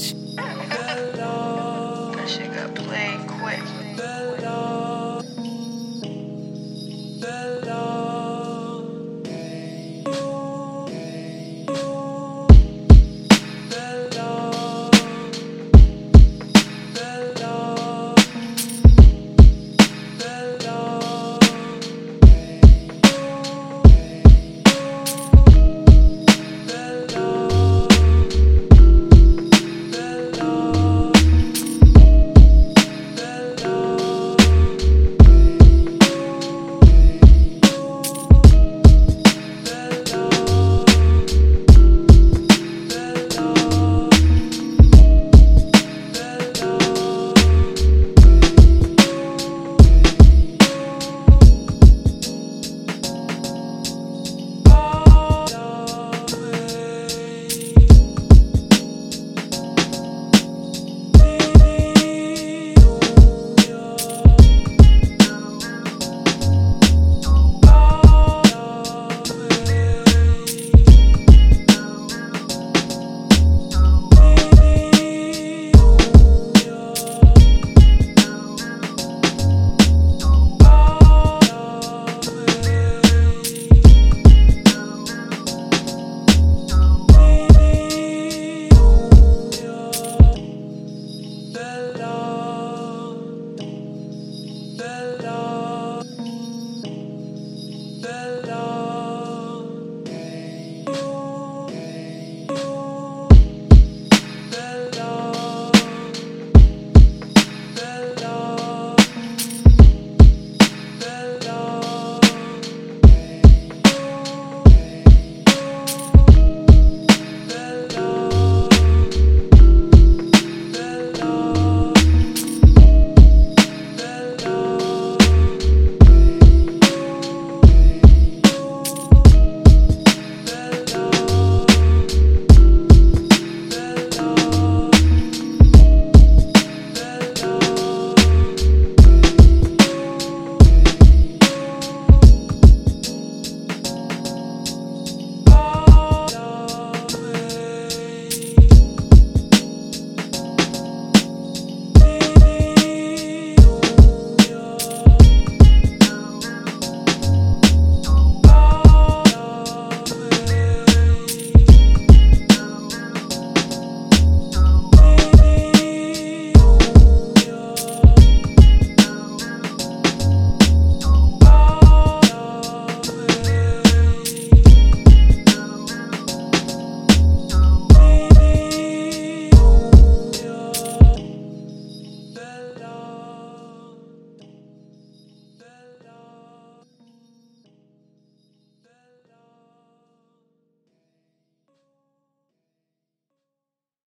bitch.